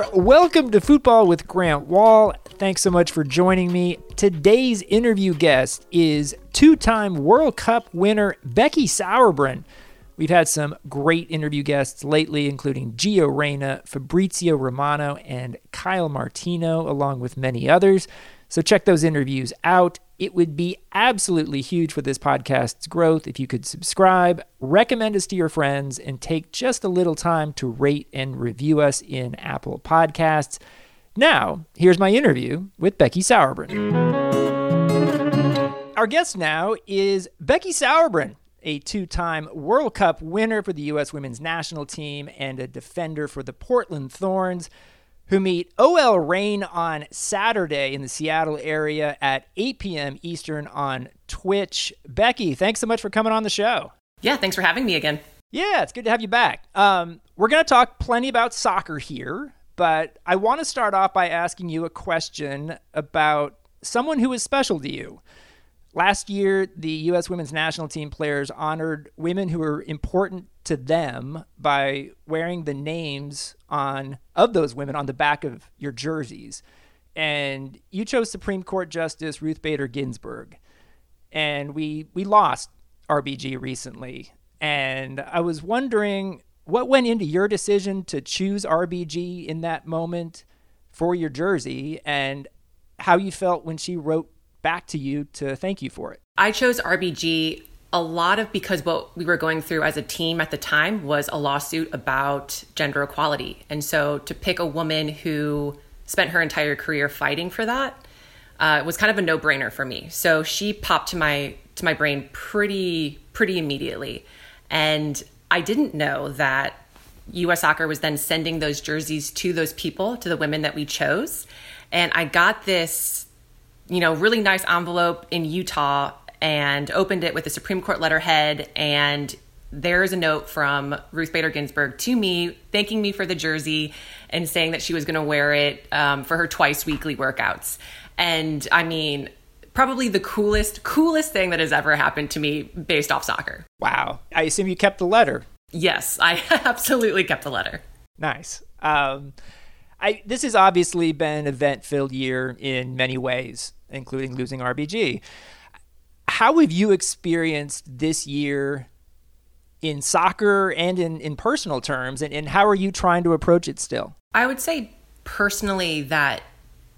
there. Welcome to Football with Grant Wahl. Thanks so much for joining me. Today's interview guest is two time World Cup winner Becky Sauerbrunn. We've had some great interview guests lately, including Gio Reyna, Fabrizio Romano, and Kyle Martino, along with many others. So check those interviews out. It would be absolutely huge for this podcast's growth if you could subscribe, recommend us to your friends, and take just a little time to rate and review us in Apple Podcasts. Now, here's my interview with Becky Sauerbrunn. Our guest now is Becky Sauerbrunn, a two time World Cup winner for the U.S. women's national team and a defender for the Portland Thorns who meet OL Reign on Saturday in the Seattle area at 8 p.m. Eastern on Twitch. Becky, thanks so much for coming on the show. Yeah, thanks for having me again. Yeah, it's good to have you back. Um, we're going to talk plenty about soccer here, but I want to start off by asking you a question about someone who is special to you. Last year, the U.S. women's national team players honored women who were important to them by wearing the names on of those women on the back of your jerseys. And you chose Supreme Court Justice Ruth Bader Ginsburg. And we we lost RBG recently. And I was wondering what went into your decision to choose RBG in that moment for your jersey and how you felt when she wrote back to you to thank you for it. I chose RBG a lot of because what we were going through as a team at the time was a lawsuit about gender equality. And so to pick a woman who spent her entire career fighting for that uh, was kind of a no-brainer for me. So she popped to my to my brain pretty pretty immediately. And I didn't know that US Soccer was then sending those jerseys to those people, to the women that we chose. And I got this, you know, really nice envelope in Utah and opened it with the Supreme Court letterhead. And there is a note from Ruth Bader Ginsburg to me, thanking me for the jersey and saying that she was going to wear it um, for her twice weekly workouts. And I mean, probably the coolest, coolest thing that has ever happened to me based off soccer. Wow. I assume you kept the letter. Yes, I absolutely kept the letter. Nice. Um, I, this has obviously been an event filled year in many ways, including losing RBG how have you experienced this year in soccer and in, in personal terms? And, and how are you trying to approach it still? I would say personally that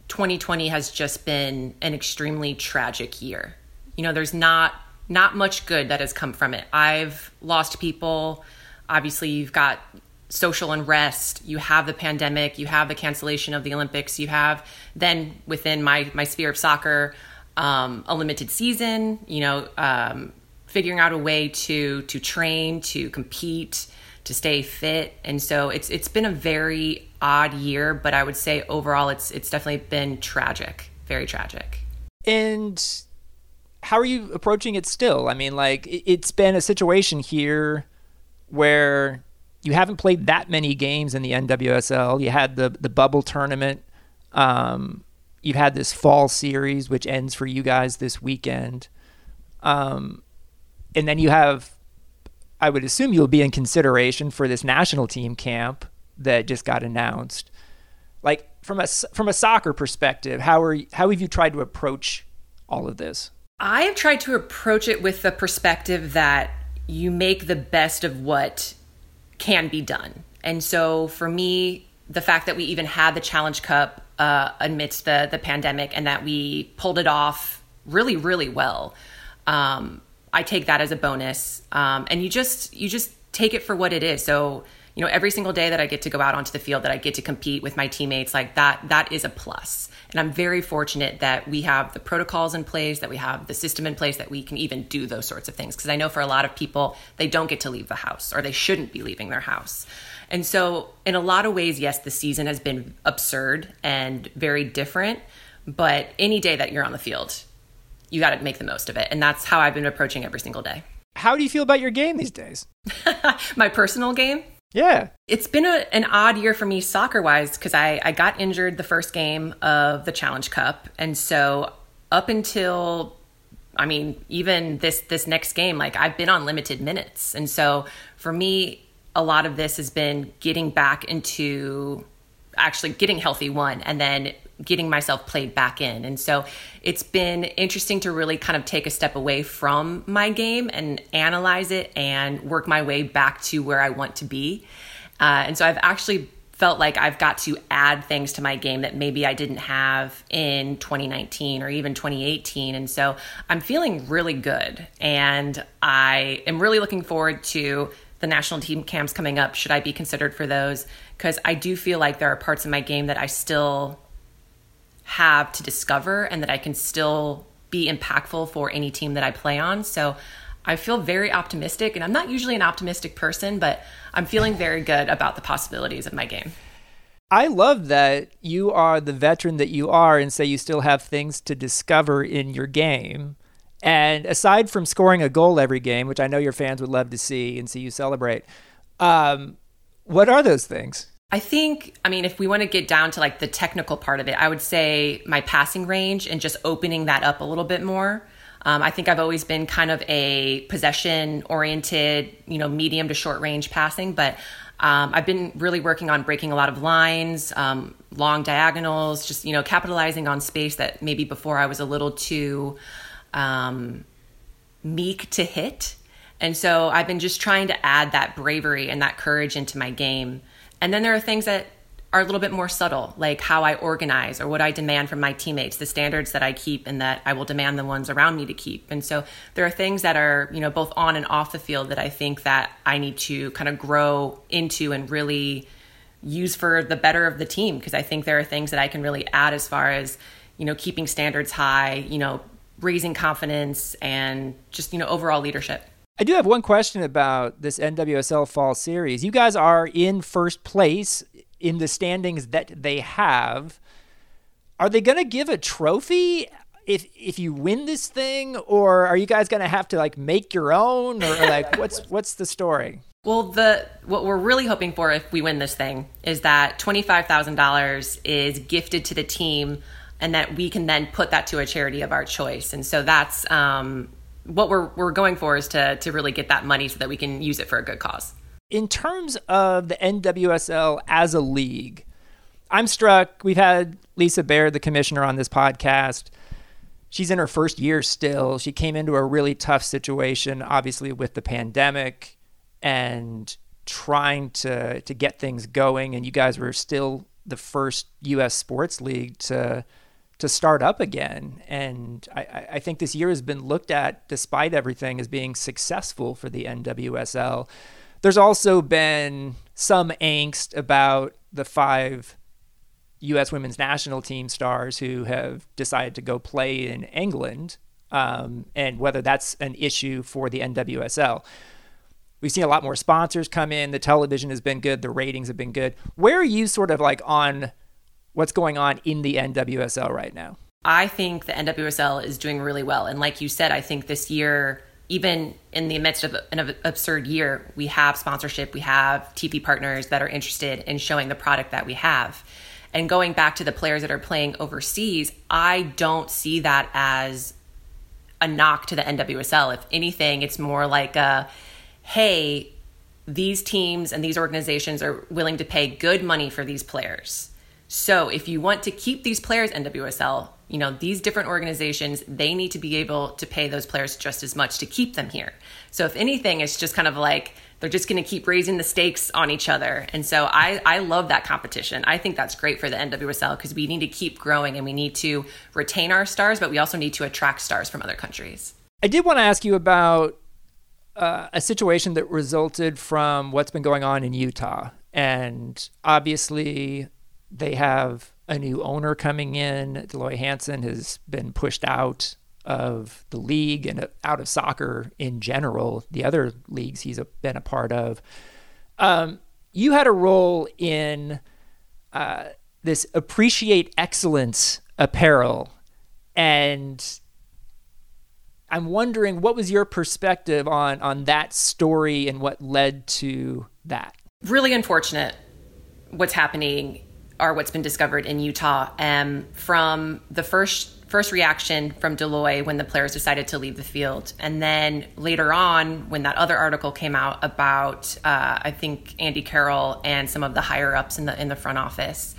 2020 has just been an extremely tragic year. You know, there's not not much good that has come from it. I've lost people. Obviously, you've got social unrest, you have the pandemic, you have the cancellation of the Olympics, you have then within my my sphere of soccer, um, a limited season, you know, um, figuring out a way to to train, to compete, to stay fit, and so it's it's been a very odd year, but I would say overall it's it's definitely been tragic, very tragic. And how are you approaching it still? I mean, like it's been a situation here where you haven't played that many games in the NWSL. You had the the bubble tournament. Um, you've had this fall series which ends for you guys this weekend. Um, and then you have i would assume you'll be in consideration for this national team camp that just got announced. Like from a from a soccer perspective how are how have you tried to approach all of this? I have tried to approach it with the perspective that you make the best of what can be done. And so for me the fact that we even had the challenge cup uh, amidst the the pandemic and that we pulled it off really really well. Um, I take that as a bonus, um, and you just you just take it for what it is. So you know, every single day that I get to go out onto the field, that I get to compete with my teammates, like that that is a plus. And I'm very fortunate that we have the protocols in place, that we have the system in place, that we can even do those sorts of things. Because I know for a lot of people, they don't get to leave the house or they shouldn't be leaving their house. And so, in a lot of ways, yes, the season has been absurd and very different. But any day that you're on the field, you got to make the most of it. And that's how I've been approaching every single day. How do you feel about your game these days? My personal game? Yeah. It's been a, an odd year for me soccer wise because I, I got injured the first game of the Challenge Cup. And so, up until I mean, even this this next game, like I've been on limited minutes. And so for me, a lot of this has been getting back into actually getting healthy one and then getting myself played back in. And so it's been interesting to really kind of take a step away from my game and analyze it and work my way back to where I want to be. Uh, and so I've actually felt like I've got to add things to my game that maybe I didn't have in 2019 or even 2018. And so I'm feeling really good. And I am really looking forward to the national team camps coming up. Should I be considered for those? Because I do feel like there are parts of my game that I still have to discover and that I can still be impactful for any team that I play on. So I feel very optimistic, and I'm not usually an optimistic person, but I'm feeling very good about the possibilities of my game. I love that you are the veteran that you are and say you still have things to discover in your game. And aside from scoring a goal every game, which I know your fans would love to see and see you celebrate, um, what are those things? I think, I mean, if we want to get down to like the technical part of it, I would say my passing range and just opening that up a little bit more. Um, I think I've always been kind of a possession oriented, you know, medium to short range passing, but um, I've been really working on breaking a lot of lines, um, long diagonals, just, you know, capitalizing on space that maybe before I was a little too um, meek to hit. And so I've been just trying to add that bravery and that courage into my game. And then there are things that are a little bit more subtle, like how I organize or what I demand from my teammates, the standards that I keep and that I will demand the ones around me to keep. And so there are things that are, you know, both on and off the field that I think that I need to kind of grow into and really use for the better of the team because I think there are things that I can really add as far as, you know, keeping standards high, you know, raising confidence and just, you know, overall leadership. I do have one question about this NWSL Fall Series. You guys are in first place in the standings that they have, are they going to give a trophy if if you win this thing, or are you guys going to have to like make your own, or like what's what's the story? Well, the what we're really hoping for if we win this thing is that twenty five thousand dollars is gifted to the team, and that we can then put that to a charity of our choice. And so that's um, what we're we're going for is to to really get that money so that we can use it for a good cause in terms of the NWSL as a league, I'm struck. We've had Lisa Baird, the commissioner, on this podcast. She's in her first year still. She came into a really tough situation, obviously, with the pandemic and trying to to get things going. And you guys were still the first U.S. sports league to to start up again. And I, I think this year has been looked at, despite everything, as being successful for the NWSL. There's also been some angst about the five U.S. women's national team stars who have decided to go play in England, um, and whether that's an issue for the NWSL. We've seen a lot more sponsors come in. The television has been good. The ratings have been good. Where are you sort of like on what's going on in the NWSL right now? I think the NWSL is doing really well. And like you said, I think this year even in the midst of an absurd year, we have sponsorship, we have TV partners that are interested in showing the product that we have. And going back to the players that are playing overseas, I don't see that as a knock to the NWSL. If anything, it's more like a hey, these teams and these organizations are willing to pay good money for these players. So if you want to keep these players NWSL, you know, these different organizations, they need to be able to pay those players just as much to keep them here. So if anything, it's just kind of like they're just going to keep raising the stakes on each other. And so I, I love that competition. I think that's great for the NWSL because we need to keep growing and we need to retain our stars, but we also need to attract stars from other countries. I did want to ask you about uh, a situation that resulted from what's been going on in Utah. And obviously, they have a new owner coming in. Dell Loy Hansen has been pushed out of the league and out of soccer in general, the other leagues he's been a part of. Um, you had a role in uh, this Appreciate Excellence apparel. And I'm wondering what was your perspective on, on that story and what led to that? Really unfortunate what's happening are what's been discovered in Utah. Um, from the first first reaction from Loy when the players decided to leave the field, and then later on when that other article came out about uh, I think Andy Carroll and some of the higher ups in the in the front office.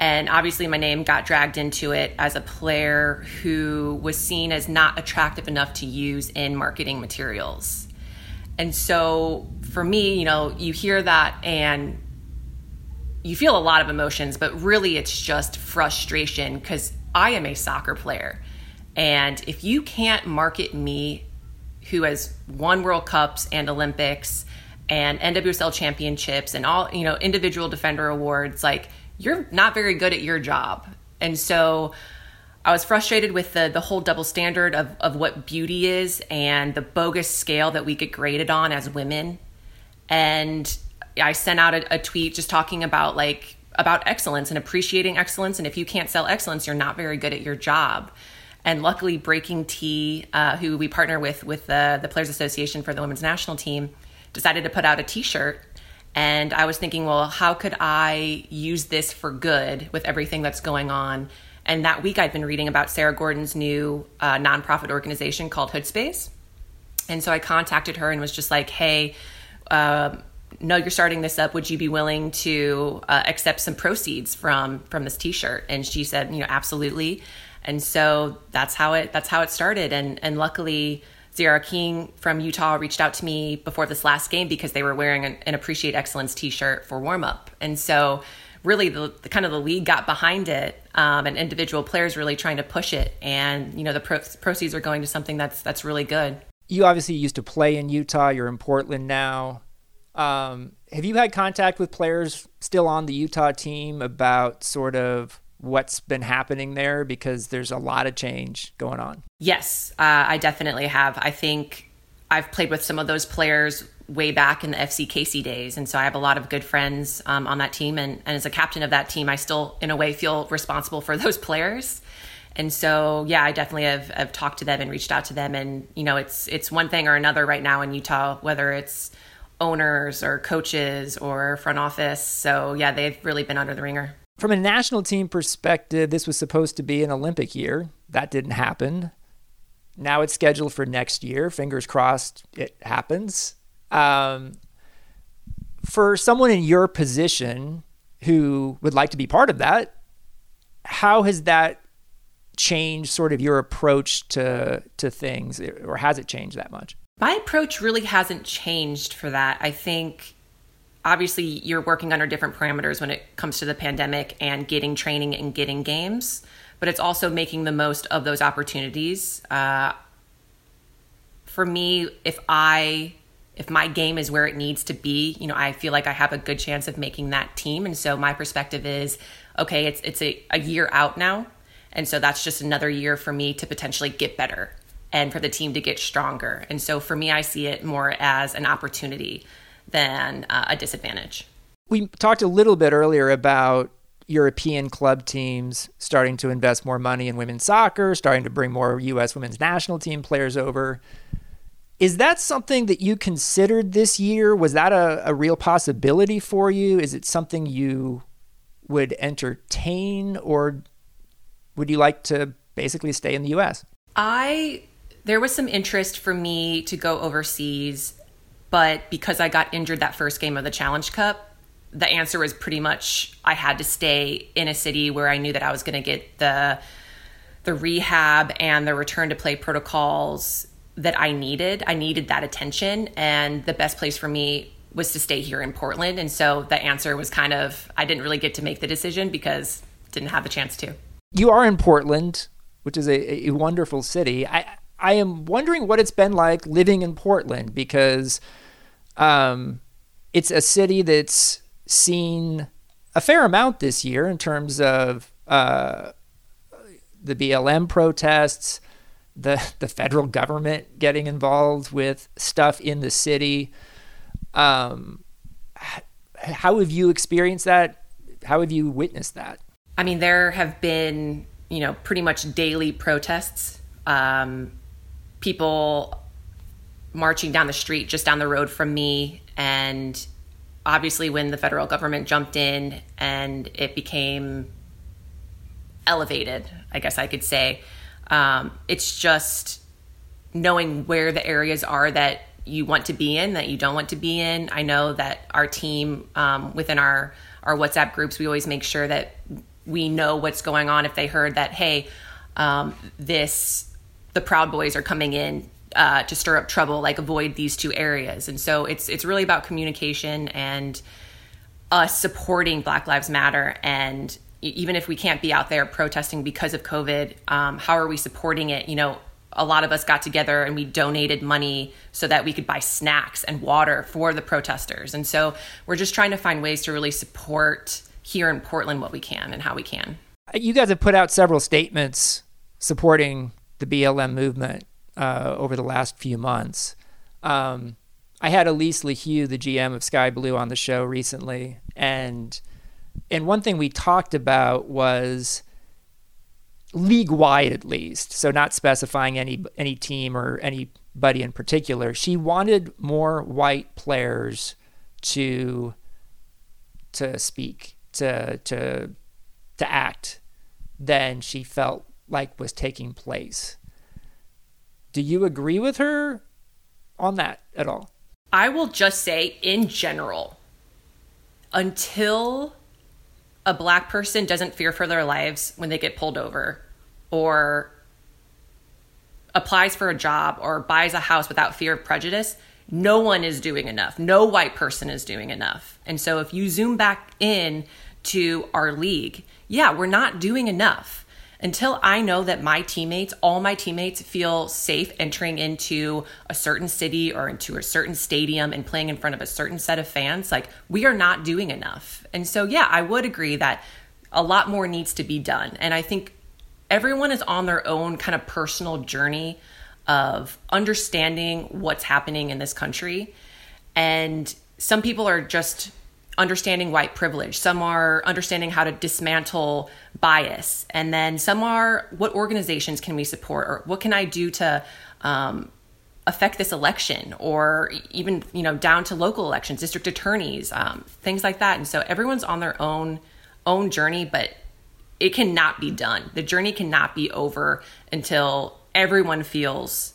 And obviously, my name got dragged into it as a player who was seen as not attractive enough to use in marketing materials. And so, for me, you know, you hear that and you feel a lot of emotions, but really it's just frustration because I am a soccer player. And if you can't market me, who has won World Cups and Olympics and NWSL championships and all, you know, individual defender awards, like you're not very good at your job. And so I was frustrated with the the whole double standard of of what beauty is and the bogus scale that we get graded on as women. And I sent out a, a tweet just talking about like about excellence and appreciating excellence. And if you can't sell excellence, you're not very good at your job. And luckily, BreakingT, uh, who we partner with with the the Players Association for the women's national team, decided to put out a T-shirt. And I was thinking, well, how could I use this for good with everything that's going on? And that week, I'd been reading about Sarah Gorden's new uh, nonprofit organization called Hoodspace. And so I contacted her and was just like, hey, uh, know you're starting this up. Would you be willing to uh, accept some proceeds from from this T-shirt? And she said, you know, absolutely. And so that's how it that's how it started. And and luckily, Zara King from Utah reached out to me before this last game because they were wearing an, an Appreciate Excellence T-shirt for warm up. And so really the, the, kind of the league got behind it um, and individual players really trying to push it and you know the pro- proceeds are going to something that's that's really good you obviously used to play in utah you're in portland now um, have you had contact with players still on the Utah team about sort of what's been happening there? Because there's a lot of change going on. Yes, uh, I definitely have. I think I've played with some of those players way back in the FC KC days. And so I have a lot of good friends um, on that team. And, and as a captain of that team, I still, in a way, feel responsible for those players. And so, yeah, I definitely have, have talked to them and reached out to them. And, you know, it's, it's one thing or another right now in Utah, whether it's, owners or coaches or front office. So, yeah, they've really been under the ringer. From a national team perspective, this was supposed to be an Olympic year. That didn't happen. Now it's scheduled for next year. Fingers crossed it happens. Um, for someone in your position who would like to be part of that, how has that changed sort of your approach to to things or has it changed that much? My approach really hasn't changed for that. I think obviously you're working under different parameters when it comes to the pandemic and getting training and getting games, but it's also making the most of those opportunities. Uh, for me, if I if my game is where it needs to be, you know, I feel like I have a good chance of making that team. And so my perspective is, okay, it's it's a, a year out now. And so that's just another year for me to potentially get better and for the team to get stronger. And so for me, I see it more as an opportunity than uh, a disadvantage. We talked a little bit earlier about European club teams starting to invest more money in women's soccer, starting to bring more U.S. women's national team players over. Is that something that you considered this year? Was that a, a real possibility for you? Is it something you would entertain, or would you like to basically stay in the U.S.? I there was some interest for me to go overseas, but because I got injured that first game of the Challenge Cup, the answer was pretty much I had to stay in a city where I knew that I was going to get the the rehab and the return to play protocols that I needed. I needed that attention and the best place for me was to stay here in Portland and so the answer was kind of I didn't really get to make the decision because didn't have the chance to. You are in Portland, which is a, a wonderful city. I I am wondering what it's been like living in Portland because um, it's a city that's seen a fair amount this year in terms of uh, the BLM protests, the the federal government getting involved with stuff in the city. Um, how have you experienced that? How have you witnessed that? I mean, there have been you know pretty much daily protests. Um, people marching down the street just down the road from me. And obviously when the federal government jumped in and it became elevated i guess i could say um, it's just knowing where the areas are that you want to be in that you don't want to be in. I know that our team um, within our our whatsapp groups we always make sure that we know what's going on. If they heard that hey um, this the proud boys are coming in uh, to stir up trouble like avoid these two areas. And so it's it's really about communication and us supporting black lives matter. And even if we can't be out there protesting because of covid um, how are we supporting it? You know a lot of us got together and we donated money so that we could buy snacks and water for the protesters. And so we're just trying to find ways to really support here in portland what we can and how we can. You guys have put out several statements supporting the blm movement uh, over the last few months. Um, I had Alyse LaHue, the GM of Sky Blue, on the show recently, and and one thing we talked about was league wide, at least, so not specifying any any team or anybody in particular. She wanted more white players to to speak, to to to act than she felt like was taking place. Do you agree with her on that at all? I will just say, in general, until a black person doesn't fear for their lives when they get pulled over or applies for a job or buys a house without fear of prejudice, no one is doing enough. No white person is doing enough. And so if you zoom back in to our league, yeah, we're not doing enough until I know that my teammates, all my teammates, feel safe entering into a certain city or into a certain stadium and playing in front of a certain set of fans, like we are not doing enough. And so, yeah, I would agree that a lot more needs to be done. And I think everyone is on their own kind of personal journey of understanding what's happening in this country. And some people are just understanding white privilege, some are understanding how to dismantle bias, and then some are what organizations can we support or what can I do to um, affect this election or even you know down to local elections, district attorneys, um, things like that. And so everyone's on their own own journey, but it cannot be done. The journey cannot be over until everyone feels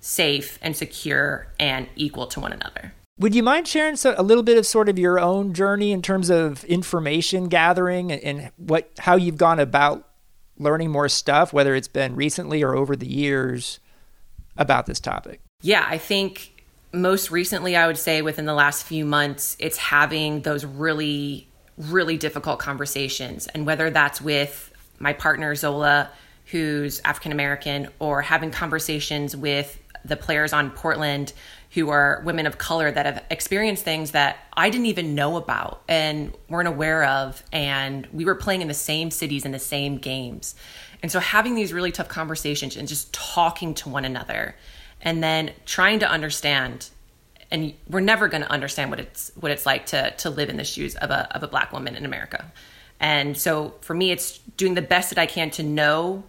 safe and secure and equal to one another. Would you mind sharing a little bit of sort of your own journey in terms of information gathering and, and what how you've gone about learning more stuff, whether it's been recently or over the years about this topic? Yeah, I think most recently, I would say within the last few months, it's having those really, really difficult conversations. And whether that's with my partner, Zola, who's African American, or having conversations with the players on Portland who are women of color that have experienced things that I didn't even know about and weren't aware of. And we were playing in the same cities in the same games. And so having these really tough conversations and just talking to one another and then trying to understand and we're never going to understand what it's what it's like to to live in the shoes of a of a black woman in America. And so for me it's doing the best that I can to know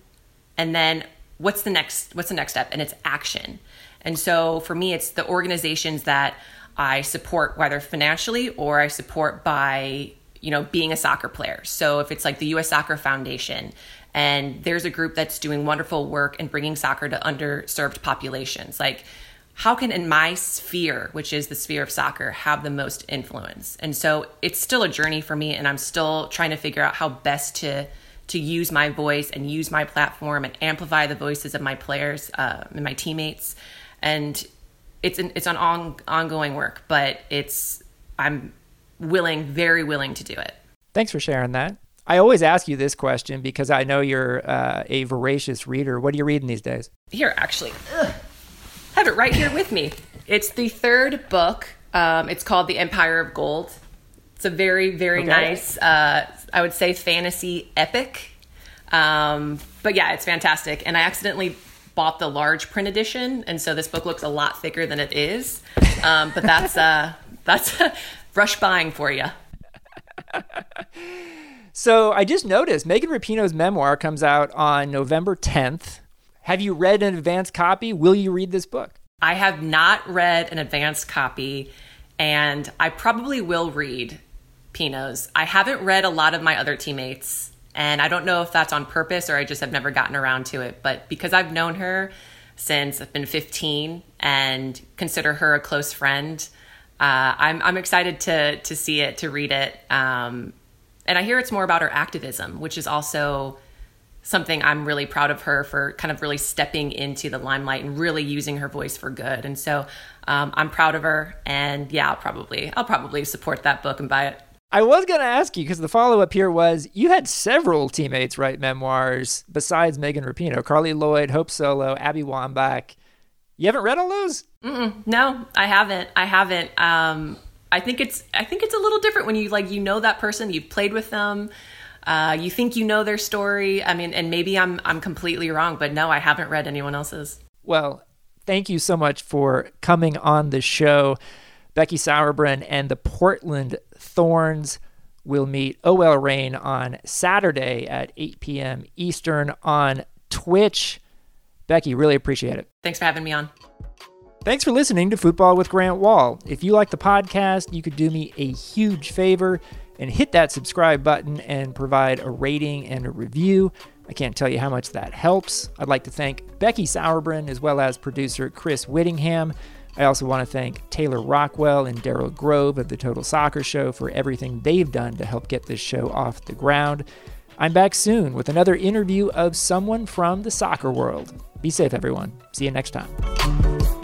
and then what's the next what's the next step and it's action and so for me, it's the organizations that I support, whether financially or I support by, you know, being a soccer player. So if it's like the US Soccer Foundation, and there's a group that's doing wonderful work and bringing soccer to underserved populations, like how can in my sphere which is the sphere of soccer have the most influence and so it's still a journey for me and i'm still trying to figure out how best to to use my voice and use my platform and amplify the voices of my players uh, and my teammates and it's an, it's an on, ongoing work, but it's I'm willing, very willing to do it. Thanks for sharing that. I always ask you this question because I know you're uh, a voracious reader. What are you reading these days? Here, actually, ugh, have it right here with me. It's the third book. Um, it's called The Empire of Gold. It's a very, very okay. nice, uh, I would say, fantasy epic. Um, but yeah, it's fantastic. And I accidentally bought the large print edition, and so this book looks a lot thicker than it is. Um, but that's uh, that's rush buying for you. so I just noticed Megan Rapinoe's memoir comes out on November 10th. Have you read an advanced copy? Will you read this book? I have not read an advanced copy, and I probably will read Pinoe's. I haven't read a lot of my other teammates and I don't know if that's on purpose or I just have never gotten around to it. But because I've known her since I've been 15 and consider her a close friend, uh, I'm, I'm excited to, to see it, to read it. Um, And I hear it's more about her activism, which is also something I'm really proud of her for kind of really stepping into the limelight and really using her voice for good. And so um, I'm proud of her. And yeah, I'll probably I'll probably support that book and buy it. I was going to ask you because the follow up here was you had several teammates write memoirs besides Megan Rapinoe, Carli Lloyd, Hope Solo, Abby Wambach. You haven't read all those? Mm-mm, no, I haven't. I haven't. Um, I think it's I think it's a little different when you like you know that person, you've played with them, uh, you think you know their story. I mean, and maybe I'm I'm completely wrong, but no, I haven't read anyone else's. Well, thank you so much for coming on the show. Becky Sauerbrunn and the Portland Thorns will meet OL Reign on Saturday at 8 p.m. Eastern on Twitch. Becky, really appreciate it. Thanks for having me on. Thanks for listening to Football with Grant Wahl. If you like the podcast, you could do me a huge favor and hit that subscribe button and provide a rating and a review. I can't tell you how much that helps. I'd like to thank Becky Sauerbrunn as well as producer Chris Whittingham. I also want to thank Taylor Rockwell and Daryl Grove of the Total Soccer Show for everything they've done to help get this show off the ground. I'm back soon with another interview of someone from the soccer world. Be safe, everyone. See you next time.